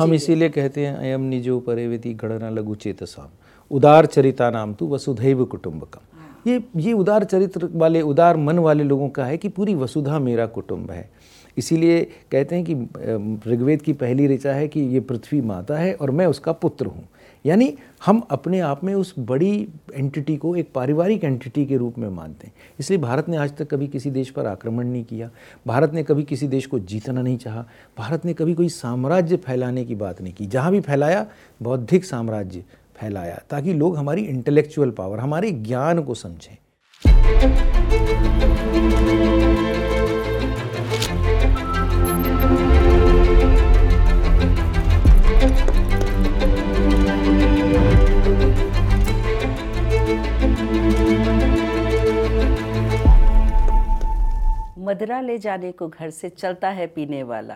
हम इसीलिए कहते हैं अयम निजो परेविति गणना लघु चेतसाम। उदार चरिता नाम तो वसुधैव कुटुम्बकम ये ये उदार चरित्र वाले उदार मन वाले लोगों का है कि पूरी वसुधा मेरा कुटुम्ब है। इसीलिए कहते हैं कि ऋग्वेद की पहली ऋचा है कि ये पृथ्वी माता है और मैं उसका पुत्र हूँ। यानी हम अपने आप में उस बड़ी एंटिटी को एक पारिवारिक एंटिटी के रूप में मानते हैं। इसलिए भारत ने आज तक कभी किसी देश पर आक्रमण नहीं किया। भारत ने कभी किसी देश को जीतना नहीं चाहा। भारत ने कभी कोई साम्राज्य फैलाने की बात नहीं की। जहाँ भी फैलाया, बौद्धिक साम्राज्य फैलाया, ताकि लोग हमारी इंटेलेक्चुअल पावर हमारे ज्ञान को समझें। मदरा ले जाने को घर से चलता है पीने वाला।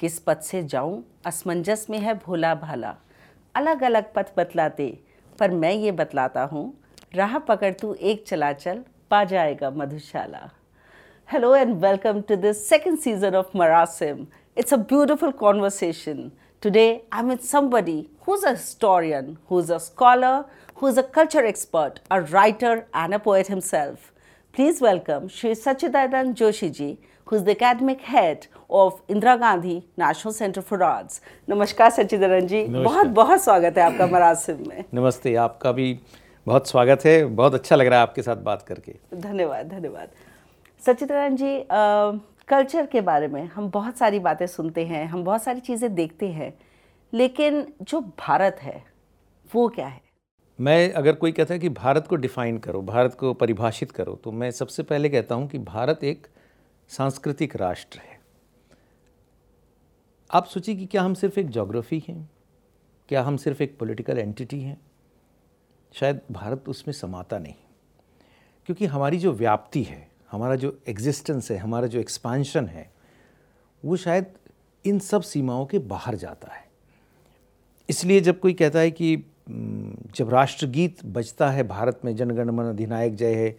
किस पथ से जाऊँ? असमंजस में है भोला भाला। अलग अलग पथ बतलाते पर मैं ये बतलाता हूँ राह पकड़ तू एक चला चल पा जाएगा मधुशाला। Hello and welcome to this second season of Marasim it's a beautiful conversation Today, I'm with somebody who's a historian, who's a scholar, who's a culture expert, a writer, and a poet himself. Please welcome Sri Sachidanand Joshi ji, who is the academic head of Indira Gandhi National Center for Arts. नमस्कार सच्चिदानंद जी बहुत बहुत स्वागत है आपका मरासिम में। नमस्ते आपका भी बहुत स्वागत है। बहुत अच्छा लग रहा है आपके साथ बात करके। धन्यवाद धन्यवाद। सच्चिदानंद जी कल्चर के बारे में हम बहुत सारी बातें सुनते हैं हम बहुत सारी चीज़ें देखते हैं लेकिन जो भारत है वो क्या है? मैं अगर कोई कहता है कि भारत को डिफ़ाइन करो, भारत को परिभाषित करो तो मैं सबसे पहले कहता हूँ कि भारत एक सांस्कृतिक राष्ट्र है। आप सोचिए कि क्या हम सिर्फ़ एक जोग्राफ़ी हैं? क्या हम सिर्फ़ एक पॉलिटिकल एंटिटी हैं? शायद भारत उसमें समाता नहीं। क्योंकि हमारी जो व्याप्ति है, हमारा जो एग्जिस्टेंस है, हमारा जो एक्सपांशन है, वो शायद इन सब सीमाओं के बाहर जाता है। इसलिए जब कोई कहता है कि जब राष्ट्रगीत बजता है भारत में जनगण मन अधिनायक जय है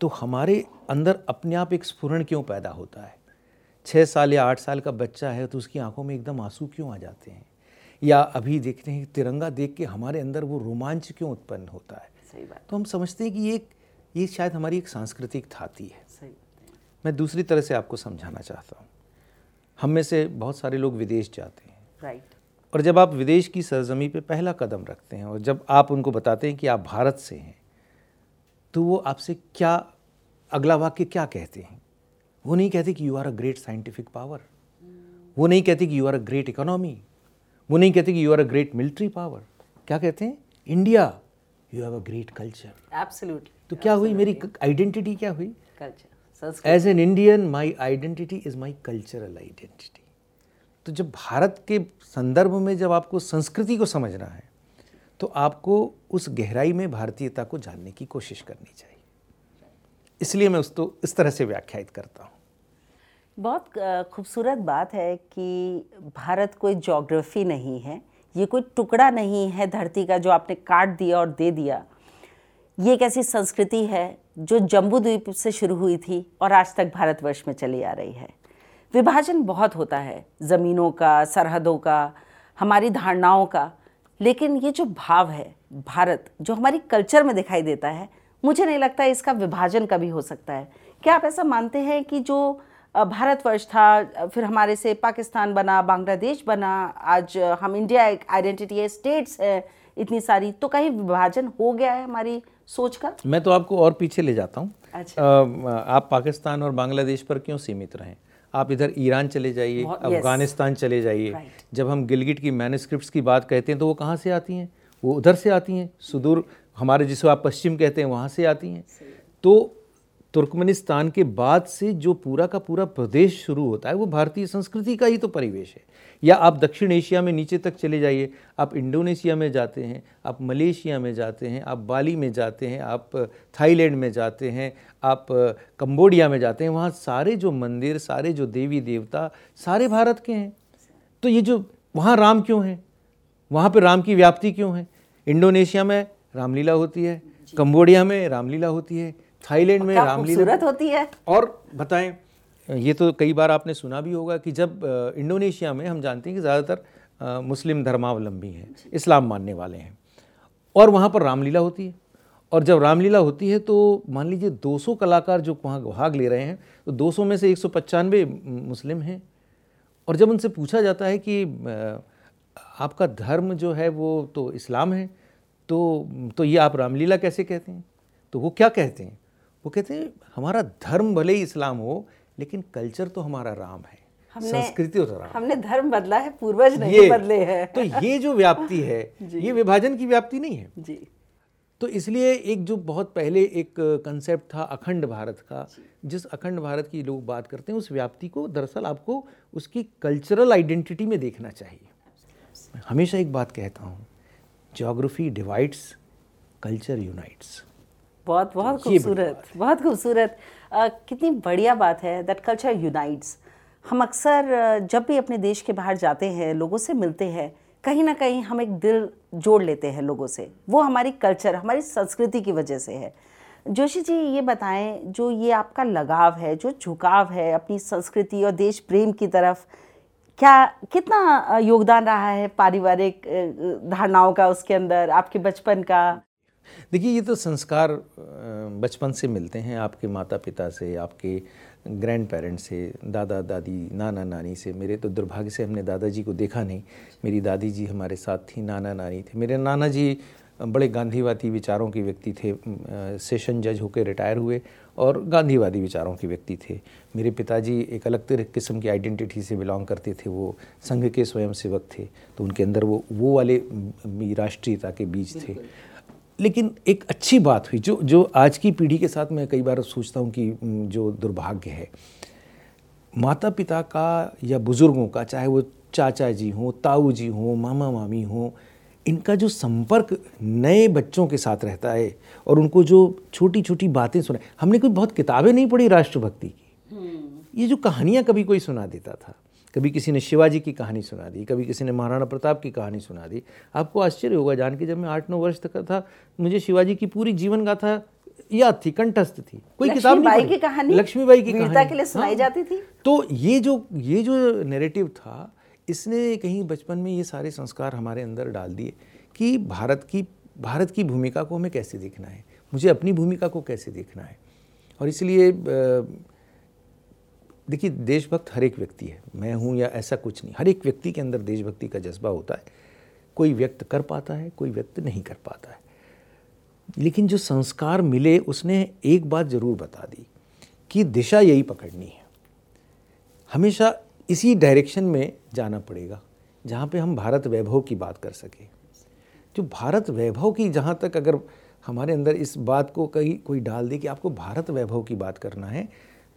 तो हमारे अंदर अपने आप एक स्फुरन क्यों पैदा होता है? छः साल या आठ साल का बच्चा है तो उसकी आँखों में एकदम आँसू क्यों आ जाते हैं? या अभी देखते हैं तिरंगा देख के हमारे अंदर वो रोमांच क्यों उत्पन्न होता है? सही बात। तो हम समझते हैं कि ये ये शायद हमारी एक सांस्कृतिक थाती है। सही मैं दूसरी तरह से आपको समझाना चाहता हूँ। हम में से बहुत सारे लोग विदेश जाते हैं। राइट और जब आप विदेश की सरजमी पे पहला कदम रखते हैं और जब आप उनको बताते हैं कि आप भारत से हैं तो वो आपसे क्या अगला वाक्य क्या कहते हैं? वो नहीं कहते कि you are a great scientific power वो नहीं कहते कि you are a great economy वो नहीं कहते कि you are a great military power क्या कहते हैं? India you have a great culture absolutely तो क्या हुई? मेरी आइडेंटिटी क्या हुई? Culture as an Indian my identity is my cultural identity तो जब भारत के संदर्भ में जब आपको संस्कृति को समझना है तो आपको उस गहराई में भारतीयता को जानने की कोशिश करनी चाहिए। इसलिए मैं उसको इस तरह से व्याख्यात करता हूँ। बहुत खूबसूरत बात है कि भारत कोई जोग्राफ़ी नहीं है, ये कोई टुकड़ा नहीं है धरती का जो आपने काट दिया और दे दिया। ये एक ऐसी संस्कृति है जो जम्बू द्वीप से शुरू हुई थी और आज तक भारतवर्ष में चली आ रही है। विभाजन बहुत होता है ज़मीनों का सरहदों का हमारी धारणाओं का। लेकिन ये जो भाव है भारत जो हमारी कल्चर में दिखाई देता है मुझे नहीं लगता इसका विभाजन कभी हो सकता है। क्या आप ऐसा मानते हैं कि जो भारतवर्ष था फिर हमारे से पाकिस्तान बना बांग्लादेश बना आज हम इंडिया एक आइडेंटिटी है स्टेट्स है इतनी सारी तो कहीं विभाजन हो गया है हमारी सोच का? मैं तो आपको और पीछे ले जाता हूँ। अच्छा। आप पाकिस्तान और बांग्लादेश पर क्यों सीमित रहें? आप इधर ईरान चले जाइए अफ़गानिस्तान चले जाइए। जब हम गिलगिट की मैनस्क्रिप्ट की बात कहते हैं तो वो कहाँ से आती हैं? वो उधर से आती हैं। सुदूर हमारे जिसे आप पश्चिम कहते हैं वहाँ से आती हैं। तो तुर्कमेनिस्तान के बाद से जो पूरा का पूरा प्रदेश शुरू होता है वो भारतीय संस्कृति का ही तो परिवेश है। या आप दक्षिण एशिया में नीचे तक चले जाइए आप इंडोनेशिया में जाते हैं आप मलेशिया में जाते हैं आप बाली में जाते हैं आप थाईलैंड में जाते हैं आप कंबोडिया में जाते हैं वहाँ सारे जो मंदिर सारे जो देवी देवता सारे भारत के हैं। तो ये जो वहाँ राम क्यों है? वहाँ पर राम की व्याप्ति क्यों है? इंडोनेशिया में रामलीला होती है कंबोडिया में रामलीला होती है थाईलैंड में रामलीला होती है। और बताएँ ये तो कई बार आपने सुना भी होगा कि जब इंडोनेशिया में हम जानते हैं कि ज़्यादातर मुस्लिम धर्मावलंबी हैं इस्लाम मानने वाले हैं और वहाँ पर रामलीला होती है। और जब रामलीला होती है तो मान लीजिए 200 कलाकार जो वहाँ भाग ले रहे हैं तो 200 में से एक मुस्लिम हैं। और जब उनसे पूछा जाता है कि आपका धर्म जो है वो तो इस्लाम है तो तो ये आप रामलीला कैसे कहते हैं? तो वो क्या कहते हैं? वो कहते हैं हमारा धर्म भले ही इस्लाम हो लेकिन कल्चर तो हमारा राम है संस्कृति तो राम हमने धर्म बदला है पूर्वज नहीं बदले हैं। तो ये जो व्याप्ति है ये विभाजन की व्याप्ति नहीं है। जी। तो इसलिए एक जो बहुत पहले एक कंसेप्ट था अखंड भारत का जिस अखंड भारत की लोग बात करते हैं उस व्याप्ति को दरअसल आपको उसकी कल्चरल आइडेंटिटी में देखना चाहिए। हमेशा एक बात कहता हूँ जोग्राफी डिवाइड्स कल्चर यूनाइट्स बहुत बहुत खूबसूरत बहुत खूबसूरत। कितनी बढ़िया बात है। दैट कल्चर यूनाइट्स हम अक्सर जब भी अपने देश के बाहर जाते हैं लोगों से मिलते हैं कहीं ना कहीं हम एक दिल जोड़ लेते हैं लोगों से। वो हमारी कल्चर हमारी संस्कृति की वजह से है। जोशी जी ये बताएँ जो ये आपका लगाव है जो झुकाव है अपनी संस्कृति और देश प्रेम की तरफ़ क्या कितना योगदान रहा है पारिवारिक धारणाओं का उसके अंदर आपके बचपन का? देखिए, ये तो संस्कार बचपन से मिलते हैं आपके माता पिता से, आपके ग्रैंड पेरेंट्स से, दादा, दादी, नाना, नानी से। मेरे तो दुर्भाग्य से हमने दादाजी को देखा नहीं। मेरी दादी जी हमारे साथ थी, नाना, नानी थे। मेरे नाना जी बड़े गांधीवादी विचारों के व्यक्ति थे। सेशन जज होकर रिटायर हुए और गांधीवादी विचारों के व्यक्ति थे। मेरे पिताजी एक अलग तरह किस्म की आइडेंटिटी से बिलोंग करते थे। वो संघ के स्वयंसेवक थे। तो उनके अंदर वो वो वाले राष्ट्रीयता के बीज थे। लेकिन एक अच्छी बात हुई जो जो आज की पीढ़ी के साथ मैं कई बार सोचता हूँ कि जो दुर्भाग्य है माता पिता का या बुज़ुर्गों का चाहे वो चाचा जी हों ताऊ जी हों मामा मामी हों इनका जो संपर्क नए बच्चों के साथ रहता है और उनको जो छोटी छोटी बातें सुना हमने कोई बहुत किताबें नहीं पढ़ी राष्ट्रभक्ति की हम्म। ये जो कहानियाँ कभी कोई सुना देता था कभी किसी ने शिवाजी की कहानी सुना दी कभी किसी ने महाराणा प्रताप की कहानी सुना दी। आपको आश्चर्य होगा जान के जब मैं आठ नौ वर्ष तक का था मुझे शिवाजी की पूरी जीवन गाथा याद थी कंठस्थ थी। कोई किताब नहीं की कहानी? लक्ष्मी बाई की कहानी। के लिए सुनाई हाँ। जाती थी? तो ये जो ये जो नैरेटिव था इसने कहीं बचपन में ये सारे संस्कार हमारे अंदर डाल दिए कि भारत की भारत की भूमिका को हमें कैसे देखना है? मुझे अपनी भूमिका को कैसे देखना है? और इसलिए देखिए, देशभक्त हर एक व्यक्ति है। मैं हूँ या ऐसा कुछ नहीं। हर एक व्यक्ति के अंदर देशभक्ति का जज्बा होता है। कोई व्यक्त कर पाता है, कोई व्यक्त नहीं कर पाता है। लेकिन जो संस्कार मिले, उसने एक बात ज़रूर बता दी कि दिशा यही पकड़नी है। हमेशा इसी डायरेक्शन में जाना पड़ेगा, जहाँ पे हम भारत वैभव की बात कर सकें। जो भारत वैभव की, जहाँ तक अगर हमारे अंदर इस बात को कहीं कोई डाल दे कि आपको भारत वैभव की बात करना है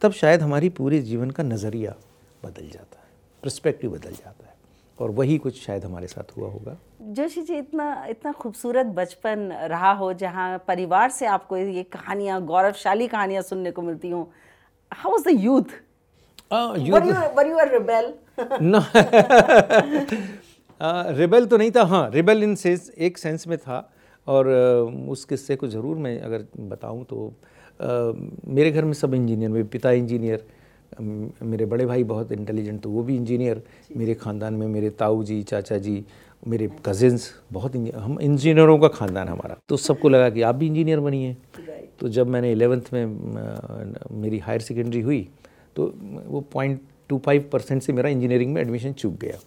तब शायद हमारी पूरे जीवन का नज़रिया बदल जाता है प्रस्पेक्टिव बदल जाता है। और वही कुछ शायद हमारे साथ हुआ होगा। जोशी जी इतना इतना खूबसूरत बचपन रहा हो जहाँ परिवार से आपको ये कहानियाँ गौरवशाली कहानियाँ सुनने को मिलती हों। How was the youth rebel तो नहीं था हाँ रिबेल इन सेंस एक सेंस में था। और उस किस्से को ज़रूर मैं अगर बताऊँ तो मेरे घर में सब इंजीनियर मेरे पिता इंजीनियर मेरे बड़े भाई बहुत इंटेलिजेंट तो वो भी इंजीनियर मेरे ख़ानदान में मेरे ताऊ जी चाचा जी मेरे कज़िन्स बहुत हम इंजीनियरों का ख़ानदान हमारा। तो सबको लगा कि आप भी इंजीनियर बनिए। तो जब मैंने एलेवेंथ में मेरी हायर सेकेंडरी हुई तो वो पॉइंट टू फाइव परसेंट से मेरा इंजीनियरिंग में एडमिशन चूक गया।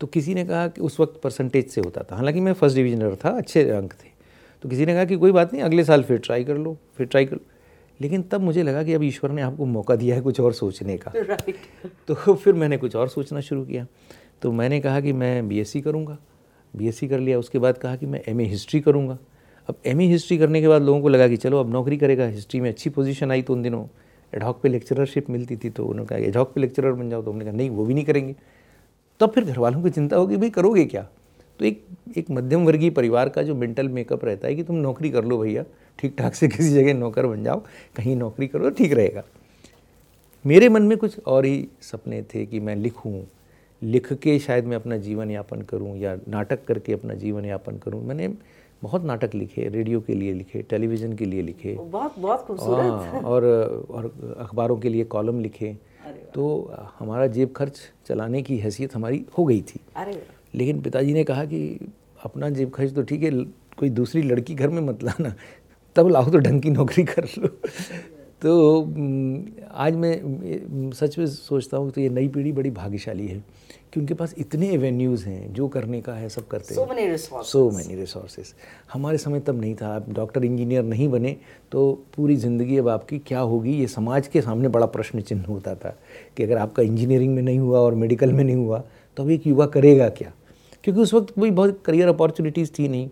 तो किसी ने कहा कि उस वक्त परसेंटेज से होता था। हालाँकि मैं फ़र्स्ट डिविजनर था अच्छे अंक थे। तो किसी ने कहा कि कोई बात नहीं अगले साल फिर ट्राई कर लो फिर ट्राई कर लो। लेकिन तब मुझे लगा कि अब ईश्वर ने आपको मौका दिया है कुछ और सोचने का। तो फिर मैंने कुछ और सोचना शुरू किया। तो मैंने कहा कि मैं बीएससी करूँगा। बीएससी कर लिया उसके बाद कहा कि मैं एमए हिस्ट्री करूँगा। अब एमए हिस्ट्री करने के बाद लोगों को लगा कि चलो अब नौकरी करेगा। हिस्ट्री में अच्छी पोजीशन आई तो उन दिनों एडहॉक पे लेक्चररशिप मिलती थी तो उन्होंने कहा एडहॉक पे लेक्चरर बन जाओ। तो उन्होंने कहा नहीं वो भी नहीं करेंगे। तब फिर घर वालों की चिंता होगी भाई करोगे क्या? तो एक एक मध्यम वर्गीय परिवार का जो मेंटल मेकअप रहता है कि तुम नौकरी कर लो भैया। ठीक ठाक से किसी जगह नौकर बन जाओ कहीं नौकरी करो ठीक रहेगा। मेरे मन में कुछ और ही सपने थे कि मैं लिखूं लिख के शायद मैं अपना जीवन यापन करूँ या नाटक करके अपना जीवन यापन करूँ। मैंने बहुत नाटक लिखे रेडियो के लिए लिखे टेलीविज़न के लिए लिखे। बहुत बहुत खूबसूरत। हाँ, और और अखबारों के लिए कॉलम लिखे। तो हमारा जेब खर्च चलाने की हैसियत हमारी हो गई थी। लेकिन पिताजी ने कहा कि अपना जेब खर्च तो ठीक है कोई दूसरी लड़की घर में मत लाना। तब लाओ तो ढंग की नौकरी कर लो। तो आज मैं सच में सोचता हूँ तो ये नई पीढ़ी बड़ी भाग्यशाली है कि उनके पास इतने एवेन्यूज़ हैं जो करने का है सब करते हैं। सो मैनी रिसोर्सेज हमारे समय तब नहीं था। आप डॉक्टर इंजीनियर नहीं बने तो पूरी ज़िंदगी अब आपकी क्या होगी? ये समाज के सामने बड़ा प्रश्न चिन्ह होता था कि अगर आपका इंजीनियरिंग में नहीं हुआ और मेडिकल में नहीं हुआ तो अब एक युवा करेगा क्या? क्योंकि उस वक्त कोई बहुत करियर अपॉर्चुनिटीज़ थी नहीं।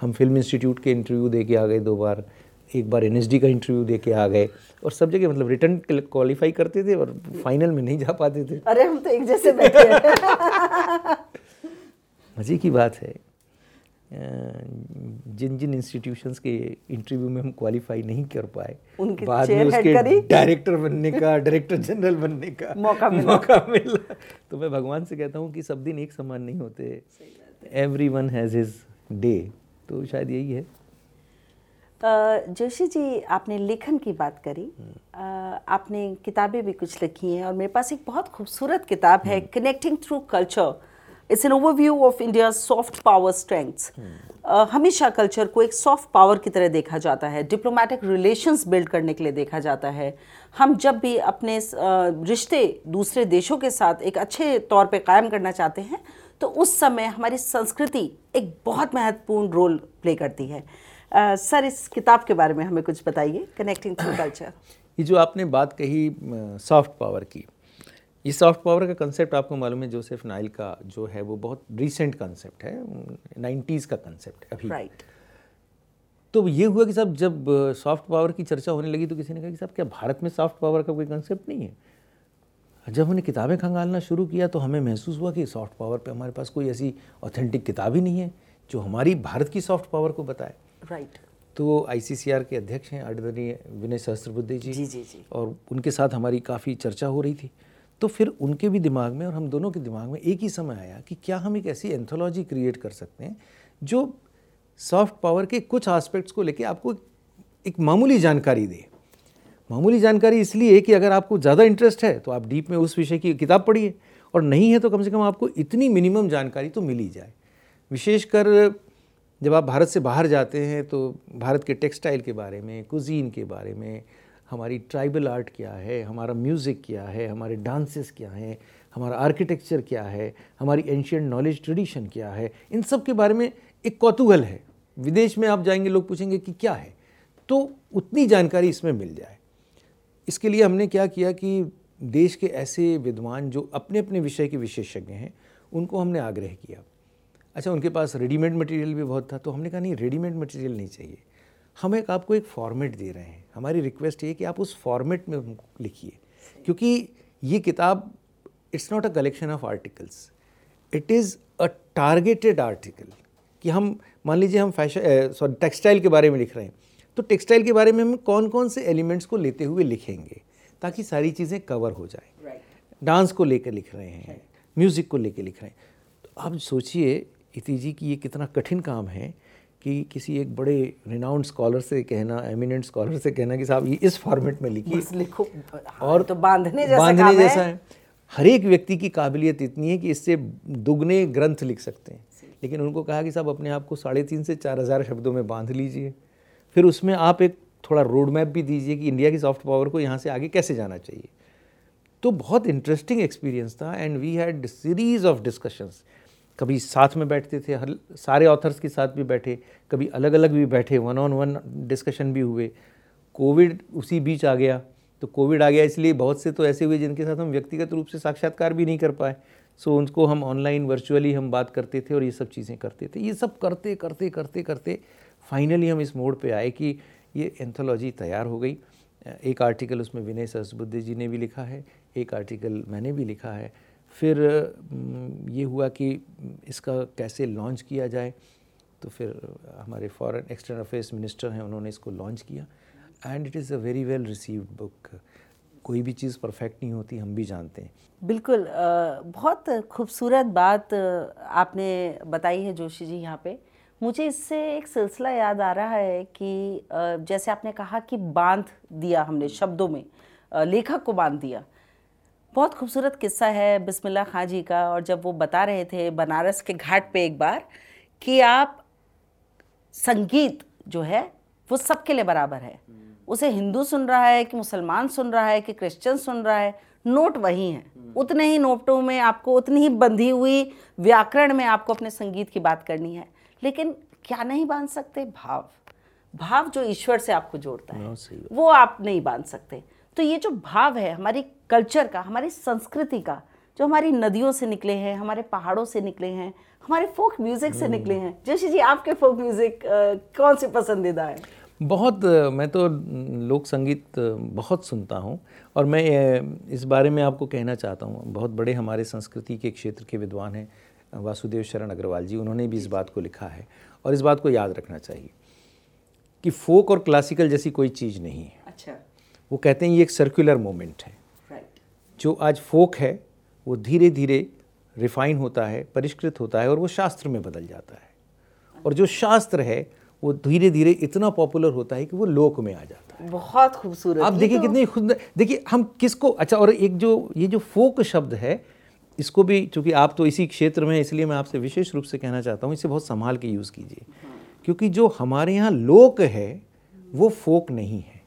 हम फ़िल्म इंस्टीट्यूट के इंटरव्यू दे के आ गए दो बार। एक बार एनएसडी का इंटरव्यू दे के आ गए। और सब जगह मतलब रिटर्न क्वालिफाई करते थे और फाइनल में नहीं जा पाते थे। अरे हम तो एक जैसे बैठे मज़े की बात है। जिन जिन इंस्टीट्यूशंस के इंटरव्यू में हम क्वालिफाई नहीं कर पाए बाद में उसके डायरेक्टर बनने का डायरेक्टर जनरल बनने का मौका मिला। मौका मिला। तो मैं भगवान से कहता हूँ कि सब दिन एक समान नहीं होते। Every one has his day तो शायद यही है। जोशी जी आपने लेखन की बात करी। आपने किताबें भी कुछ लिखी हैं और मेरे पास एक बहुत खूबसूरत किताब है connecting through culture it's an overview of India soft power strengths हमेशा कल्चर को एक सॉफ्ट पावर की तरह देखा जाता है। डिप्लोमेटिक रिलेशंस बिल्ड करने के लिए देखा जाता है। हम जब भी अपने रिश्ते दूसरे देशों के साथ एक अच्छे तौर पे कायम करना चाहते हैं तो उस समय हमारी संस्कृति एक बहुत महत्वपूर्ण रोल प्ले करती है। आ, सर इस किताब के बारे में हमें कुछ बताइए कनेक्टिंग टू कल्चर ये जो आपने बात कही सॉफ्ट पावर की ये सॉफ्ट पावर का कंसेप्ट आपको मालूम है जोसेफ नाइल का जो है वो बहुत रिसेंट कंसेप्ट है नाइन्टीज़ का कंसेप्ट अभी। Right right. तो ये हुआ कि साहब जब सॉफ्ट पावर की चर्चा होने लगी तो किसी ने कहा कि साहब क्या भारत में सॉफ्ट पावर का कोई कंसेप्ट नहीं है? जब हमने किताबें खंगालना शुरू किया तो हमें महसूस हुआ कि सॉफ्ट पावर पे हमारे पास कोई ऐसी ऑथेंटिक किताब ही नहीं है जो हमारी भारत की सॉफ्ट पावर को बताए। राइट तो आईसीसीआर के अध्यक्ष हैं आदरणीय विनय सहस्त्रबुद्धे जी। जी जी जी। और उनके साथ हमारी काफ़ी चर्चा हो रही थी। तो फिर उनके भी दिमाग में और हम दोनों के दिमाग में एक ही समय आया कि क्या हम एक ऐसी एंथोलॉजी क्रिएट कर सकते हैं जो सॉफ्ट पावर के कुछ आस्पेक्ट्स को लेके आपको एक मामूली जानकारी दे। मामूली जानकारी इसलिए कि अगर आपको ज़्यादा इंटरेस्ट है तो आप डीप में उस विषय की किताब पढ़िए। और नहीं है तो कम से कम आपको इतनी मिनिमम जानकारी तो मिल ही जाए। विशेषकर जब आप भारत से बाहर जाते हैं तो भारत के टेक्सटाइल के बारे में कुजीन के बारे में, हमारी ट्राइबल आर्ट क्या है, हमारा म्यूज़िक क्या है, हमारे डांसेस क्या हैं, हमारा आर्किटेक्चर क्या है, हमारी एंशियंट नॉलेज ट्रेडिशन क्या है, इन सब के बारे में एक कौतूहल है। विदेश में आप जाएँगे, लोग पूछेंगे कि क्या है? तो उतनी जानकारी इसमें मिल जाए। इसके लिए हमने क्या किया कि देश के ऐसे विद्वान जो अपने अपने विषय के विशेषज्ञ हैं, उनको हमने आग्रह किया। अच्छा उनके पास रेडीमेड मटेरियल भी बहुत था तो हमने कहा, नहीं रेडीमेड मटेरियल नहीं चाहिए। हम एक, आपको एक फॉर्मेट दे रहे हैं। हमारी रिक्वेस्ट ये कि आप उस फॉर्मेट में लिखिए। क्योंकि ये किताब it's not a collection of articles it is a targeted article कि हम, मान लीजिए हम फ़ैशन सॉरी टेक्सटाइल के बारे में लिख रहे हैं। तो टेक्सटाइल के बारे में हम कौन कौन से एलिमेंट्स को लेते हुए लिखेंगे ताकि सारी चीज़ें कवर हो जाए। Dance right. को लेकर लिख रहे हैं म्यूज़िक को लेकर लिख रहे हैं। तो आप सोचिए इति जी कि ये कितना कठिन काम है कि किसी एक बड़े रिनाउंड स्कॉलर से कहना एमिनेंट स्कॉलर से कहना कि साहब ये इस फॉर्मेट में लिखिए। लिखो और तो बांधने जैसा बांधने काम जैसा है, है। हर एक व्यक्ति की काबिलियत इतनी है कि इससे दुगने ग्रंथ लिख सकते हैं। लेकिन उनको कहा कि साहब अपने आप को साढ़े तीन से चार हज़ार शब्दों में बाँध लीजिए। फिर उसमें आप एक थोड़ा रोड मैप भी दीजिए कि इंडिया की सॉफ्ट पावर को यहाँ से आगे कैसे जाना चाहिए। तो बहुत इंटरेस्टिंग एक्सपीरियंस था and we had series of discussions कभी साथ में बैठते थे हर सारे ऑथर्स के साथ भी बैठे कभी अलग अलग भी बैठे वन ऑन वन डिस्कशन भी हुए। कोविड उसी बीच आ गया। तो कोविड आ गया इसलिए बहुत से तो ऐसे हुए जिनके साथ हम व्यक्तिगत रूप से साक्षात्कार भी नहीं कर पाए। सो so, उनको हम ऑनलाइन वर्चुअली हम बात करते थे और ये सब चीज़ें करते थे। ये सब करते करते करते करते फाइनली हम इस मोड पे आए कि ये एंथोलॉजी तैयार हो गई। एक आर्टिकल उसमें विनय सरसबुद्धि जी ने भी लिखा है, एक आर्टिकल मैंने भी लिखा है। फिर, ये हुआ कि इसका कैसे लॉन्च किया जाए तो फिर हमारे फॉरेन एक्सटर्नल अफेयर्स मिनिस्टर हैं, उन्होंने इसको लॉन्च किया। And it is a very well received book कोई भी चीज़ परफेक्ट नहीं होती, हम भी जानते हैं। बिल्कुल बहुत खूबसूरत बात आपने बताई है जोशी जी यहाँ पे। मुझे इससे एक सिलसिला याद आ रहा है कि जैसे आपने कहा कि बाँध दिया हमने शब्दों में लेखक को बाँध दिया। बहुत खूबसूरत किस्सा है बिस्मिल्लाह खां जी का, और जब वो बता रहे थे बनारस के घाट पे एक बार कि आप संगीत जो है, वो सबके लिए बराबर है। उसे हिंदू सुन रहा है कि मुसलमान सुन रहा है कि क्रिश्चियन सुन रहा है, नोट वही हैं। उतने ही नोटों में आपको उतनी ही बंधी हुई व्याकरण में आपको अपने संगीत की बात करनी है। लेकिन क्या नहीं बाँध सकते? भाव। भाव जो ईश्वर से आपको जोड़ता है वो आप नहीं बाँध सकते। तो ये जो भाव है हमारी कल्चर का हमारी संस्कृति का जो हमारी नदियों से निकले हैं हमारे पहाड़ों से निकले हैं हमारे फोक म्यूज़िक से निकले हैं। जोशी जी आपके फोक म्यूज़िक कौन से पसंदीदा है? बहुत मैं तो लोक संगीत बहुत सुनता हूँ और मैं इस बारे में आपको कहना चाहता हूँ। बहुत बड़े हमारे संस्कृति के क्षेत्र के विद्वान हैं। वासुदेव शरण अग्रवाल जी उन्होंने भी इस बात को लिखा है और इस बात को याद रखना चाहिए कि फोक और क्लासिकल जैसी कोई चीज़ नहीं है। अच्छा। वो कहते हैं ये एक सर्कुलर मोमेंट है। Right. जो आज फोक है वो धीरे धीरे रिफाइन होता है परिष्कृत होता है और वो शास्त्र में बदल जाता है। और जो शास्त्र है वो धीरे धीरे इतना पॉपुलर होता है कि वो लोक में आ जाता है। बहुत खूबसूरत। आप देखिए तो... कितनी खुद देखिए हम किसको अच्छा और एक जो ये जो फोक शब्द है इसको भी चूँकि आप तो इसी क्षेत्र में इसलिए मैं आपसे विशेष रूप से कहना चाहता हूँ इसे बहुत संभाल के यूज़ कीजिए। क्योंकि जो हमारे यहाँ लोक है वो फोक नहीं है।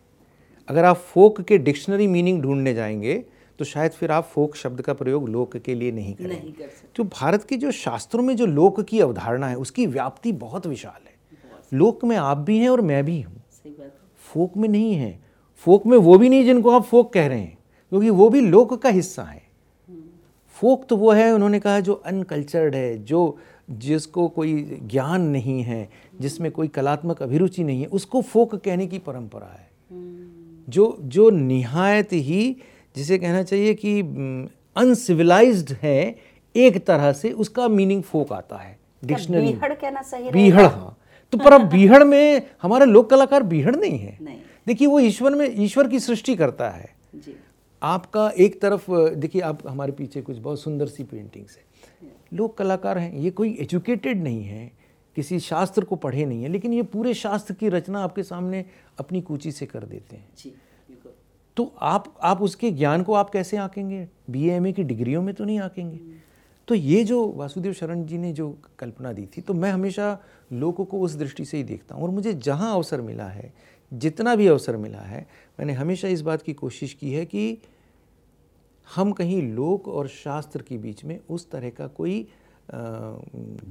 अगर आप फोक के डिक्शनरी मीनिंग ढूँढने जाएँगे तो शायद फिर आप फोक शब्द का प्रयोग लोक के लिए नहीं करेंगे। नहीं कर तो भारत के जो शास्त्रों में जो लोक की अवधारणा है उसकी व्याप्ति बहुत विशाल है। लोक में आप भी हैं और मैं भी हूँ। फोक में नहीं है। फोक में वो भी नहीं जिनको आप फोक कह रहे हैं क्योंकि वो भी लोक का हिस्सा है। फोक तो वो है उन्होंने कहा जो अनकल्चर्ड है जो जिसको कोई ज्ञान नहीं है जिसमें कोई कलात्मक अभिरुचि नहीं है उसको फोक कहने की परंपरा है। जो जो निहायत ही जिसे कहना चाहिए कि अनसिविलाइज्ड है एक तरह से उसका मीनिंग फोक आता है डिक्शनरी बीहड़ कहना सही बीहड़ हाँ। तो पर अब बीहड़ में हमारे लोक कलाकार बीहड़ नहीं है। देखिए वो ईश्वर में ईश्वर की सृष्टि करता है। जी। आपका एक तरफ़ देखिए आप हमारे पीछे कुछ बहुत सुंदर सी पेंटिंग्स है। लोग कलाकार हैं ये कोई एजुकेटेड नहीं है किसी शास्त्र को पढ़े नहीं है लेकिन ये पूरे शास्त्र की रचना आपके सामने अपनी कूची से कर देते हैं। जी, तो आप आप उसके ज्ञान को आप कैसे आंकेंगे? बी एम ए की डिग्रियों में तो नहीं आंकेंगे। तो ये जो वासुदेव शरण जी ने जो कल्पना दी थी तो मैं हमेशा लोगों को उस दृष्टि से ही देखता हूँ और मुझे जहाँ अवसर मिला है जितना भी अवसर मिला है, मैंने हमेशा इस बात की कोशिश की है कि हम कहीं लोक और शास्त्र के बीच में उस तरह का कोई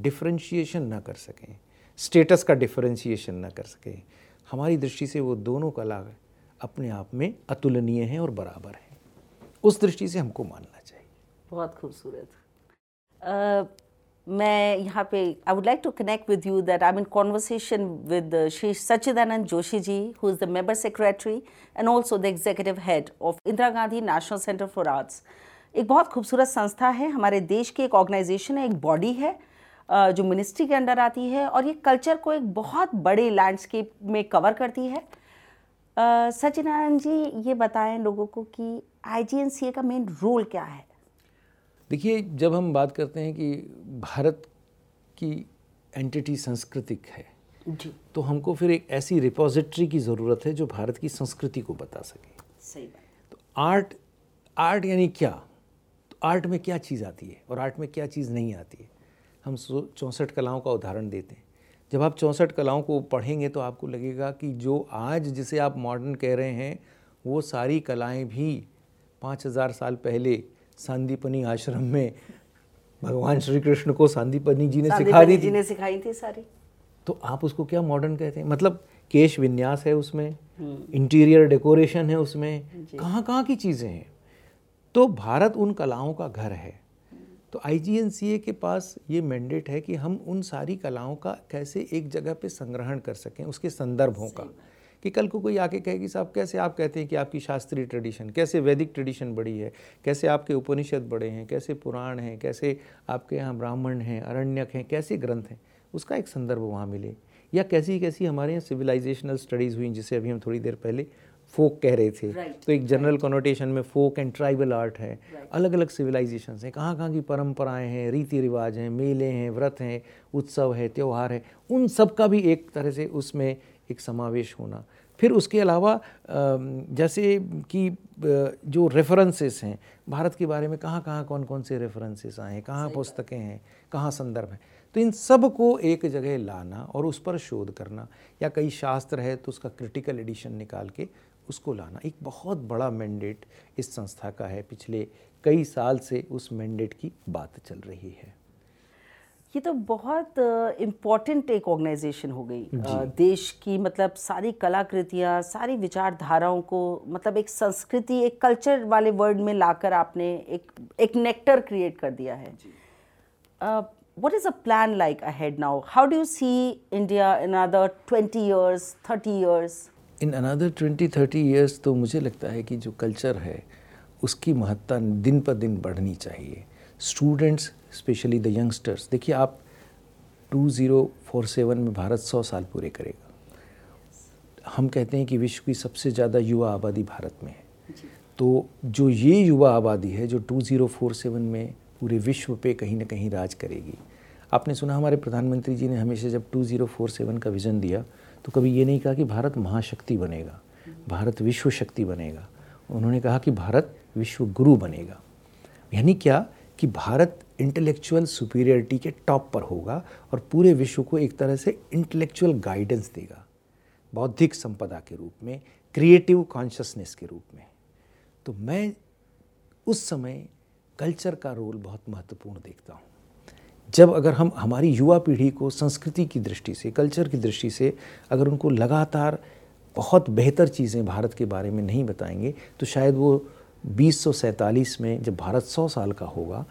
डिफ्रेंशिएशन ना कर सकें स्टेटस का डिफ्रेंशिएशन ना कर सकें। हमारी दृष्टि से वो दोनों कला अपने आप में अतुलनीय हैं और बराबर हैं। उस दृष्टि से हमको मानना चाहिए। बहुत खूबसूरत। मैं यहाँ पे I would like to connect with you that I am in conversation with Shri Sachchidanand Joshi ji who is the member secretary and also the executive head of Indira Gandhi national centre for arts एक बहुत खूबसूरत संस्था है, हमारे देश की एक organisation है, एक बॉडी है जो मिनिस्ट्री के अंडर आती है और ये कल्चर को एक बहुत बड़े लैंडस्केप में कवर करती है। सचिनारायण जी, ये बताएँ लोगों को कि आई का मेन रोल क्या है? देखिए जब हम बात करते हैं कि भारत की एंटिटी सांस्कृतिक है जी। तो हमको फिर एक ऐसी रिपोजिटरी की ज़रूरत है जो भारत की संस्कृति को बता सके। सही बात। तो आर्ट आर्ट यानी क्या? तो आर्ट में क्या चीज़ आती है और आर्ट में क्या चीज़ नहीं आती है? हम चौंसठ कलाओं का उदाहरण देते हैं। जब आप चौंसठ कलाओं को पढ़ेंगे तो आपको लगेगा कि जो आज जिसे आप मॉडर्न कह रहे हैं वो सारी कलाएँ भी पाँच हज़ार साल पहले सांदीपनी आश्रम में भगवान श्री कृष्ण को सांदीपनी जी ने सिखा दी थी। ने सिखाई थी सारी। तो आप उसको क्या मॉडर्न कहते हैं? मतलब केश विन्यास है उसमें इंटीरियर हम्म। डेकोरेशन है उसमें कहाँ कहाँ की चीज़ें हैं? तो भारत उन कलाओं का घर है। तो आईजीएनसीए के पास ये मैंडेट है कि हम उन सारी कलाओं का कैसे एक जगह पे संग्रहण कर सकें उसके संदर्भों का। कि कल को कोई आके कहेगी साहब कैसे आप कहते हैं कि आपकी शास्त्रीय ट्रेडिशन कैसे वैदिक ट्रेडिशन बड़ी है? कैसे आपके उपनिषद बड़े हैं? कैसे पुराण हैं? कैसे आपके यहाँ ब्राह्मण हैं अरण्यक हैं कैसे ग्रंथ हैं? उसका एक संदर्भ वहाँ मिले। या कैसी कैसी हमारे यहाँ सिविलाइजेशनल स्टडीज़ हुई जिसे अभी हम थोड़ी देर पहले फोक कह रहे थे। Right, तो एक जनरल कॉनोटेशन में फोक एंड ट्राइबल आर्ट है। Right. अलग अलग सिविलाइजेशन हैं। कहाँ कहाँ की परंपराएँ हैं रीति रिवाज हैं मेले हैं व्रत हैं उत्सव है त्यौहार है। उन सब का भी एक तरह से उसमें एक समावेश होना। फिर उसके अलावा जैसे कि जो रेफरेंसेस हैं भारत के बारे में कहाँ कहाँ कौन कौन से रेफरेंसेस आए हैं कहाँ पुस्तकें हैं कहाँ संदर्भ हैं तो इन सबको एक जगह लाना और उस पर शोध करना या कई शास्त्र है तो उसका क्रिटिकल एडिशन निकाल के उसको लाना एक बहुत बड़ा मैंडेट इस संस्था का है। पिछले कई साल से उस मैंडेट की बात चल रही है। ये तो बहुत इंपॉर्टेंट एक ऑर्गेनाइजेशन हो गई। देश की मतलब सारी कलाकृतियाँ सारी विचारधाराओं को मतलब एक संस्कृति एक कल्चर वाले वर्ड में लाकर आपने एक एक नेक्टर क्रिएट कर दिया है। what is a plan like ahead now? How do you see India in another 20 years, 30 years? In another 20, 30 years तो मुझे लगता है कि जो कल्चर है उसकी महत्ता दिन पर दिन बढ़नी चाहिए। स्टूडेंट्स स्पेशली द यंगस्टर्स देखिए आप 2047 में भारत 100 साल पूरे करेगा। हम कहते हैं कि विश्व की सबसे ज़्यादा युवा आबादी भारत में है। तो जो ये युवा आबादी है जो 2047 में पूरे विश्व पे कहीं ना कहीं राज करेगी। आपने सुना हमारे प्रधानमंत्री जी ने हमेशा जब 2047 का विज़न दिया तो कभी ये नहीं कहा कि भारत महाशक्ति बनेगा भारत विश्व शक्ति बनेगा। उन्होंने कहा कि भारत विश्व गुरु बनेगा। यानी क्या? कि भारत इंटेलेक्चुअल सुपीरियरिटी के टॉप पर होगा और पूरे विश्व को एक तरह से इंटेलेक्चुअल गाइडेंस देगा। बौद्धिक संपदा के रूप में क्रिएटिव कॉन्शसनेस के रूप में। तो मैं उस समय कल्चर का रोल बहुत महत्वपूर्ण देखता हूँ। जब अगर हम हमारी युवा पीढ़ी को संस्कृति की दृष्टि से कल्चर की दृष्टि से अगर उनको लगातार बहुत बेहतर चीज़ें भारत के बारे में नहीं बताएँगे तो शायद वो बीस में जब भारत सौ साल का होगा,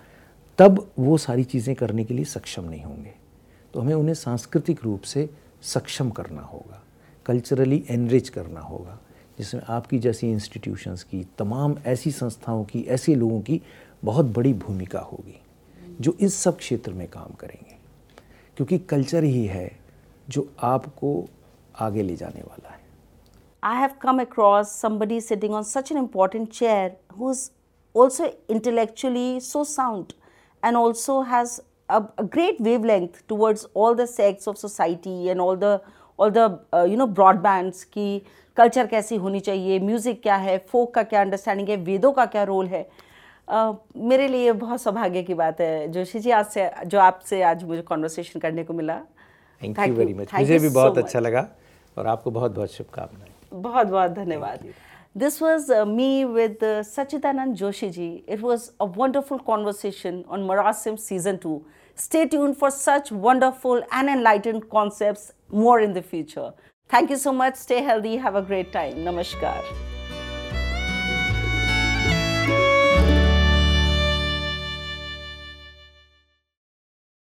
तब वो सारी चीज़ें करने के लिए सक्षम नहीं होंगे। तो हमें उन्हें सांस्कृतिक रूप से सक्षम करना होगा कल्चरली एनरिच करना होगा, जिसमें आपकी जैसी इंस्टीट्यूशंस की, तमाम ऐसी संस्थाओं की, ऐसे लोगों की बहुत बड़ी भूमिका होगी, जो इस सब क्षेत्र में काम करेंगे। क्योंकि कल्चर ही है जो आपको आगे ले जाने वाला है। I have come across somebody sitting on such an important chair who's also intellectually so sound and also has a, a great wavelength towards all the sects of society and all the all the uh, you know broadbands की culture कैसी होनी चाहिए music क्या है फोक का क्या understanding है वेदों का क्या रोल है uh, मेरे लिए बहुत सौभाग्य की बात है जोशी जी आज से जो आपसे आज मुझे कॉन्वर्सेशन करने को मिला थैंक यू वेरी मच मुझे भी बहुत अच्छा लगा और आपको बहुत बहुत शुभकामनाएँ बहुत बहुत धन्यवाद This was uh, me with uh, Sachidanand Joshi ji. It was a wonderful conversation on Marasim Season 2. Stay tuned for such wonderful and enlightened concepts more in the future. Thank you so much. Stay healthy. Have a great time. Namaskar.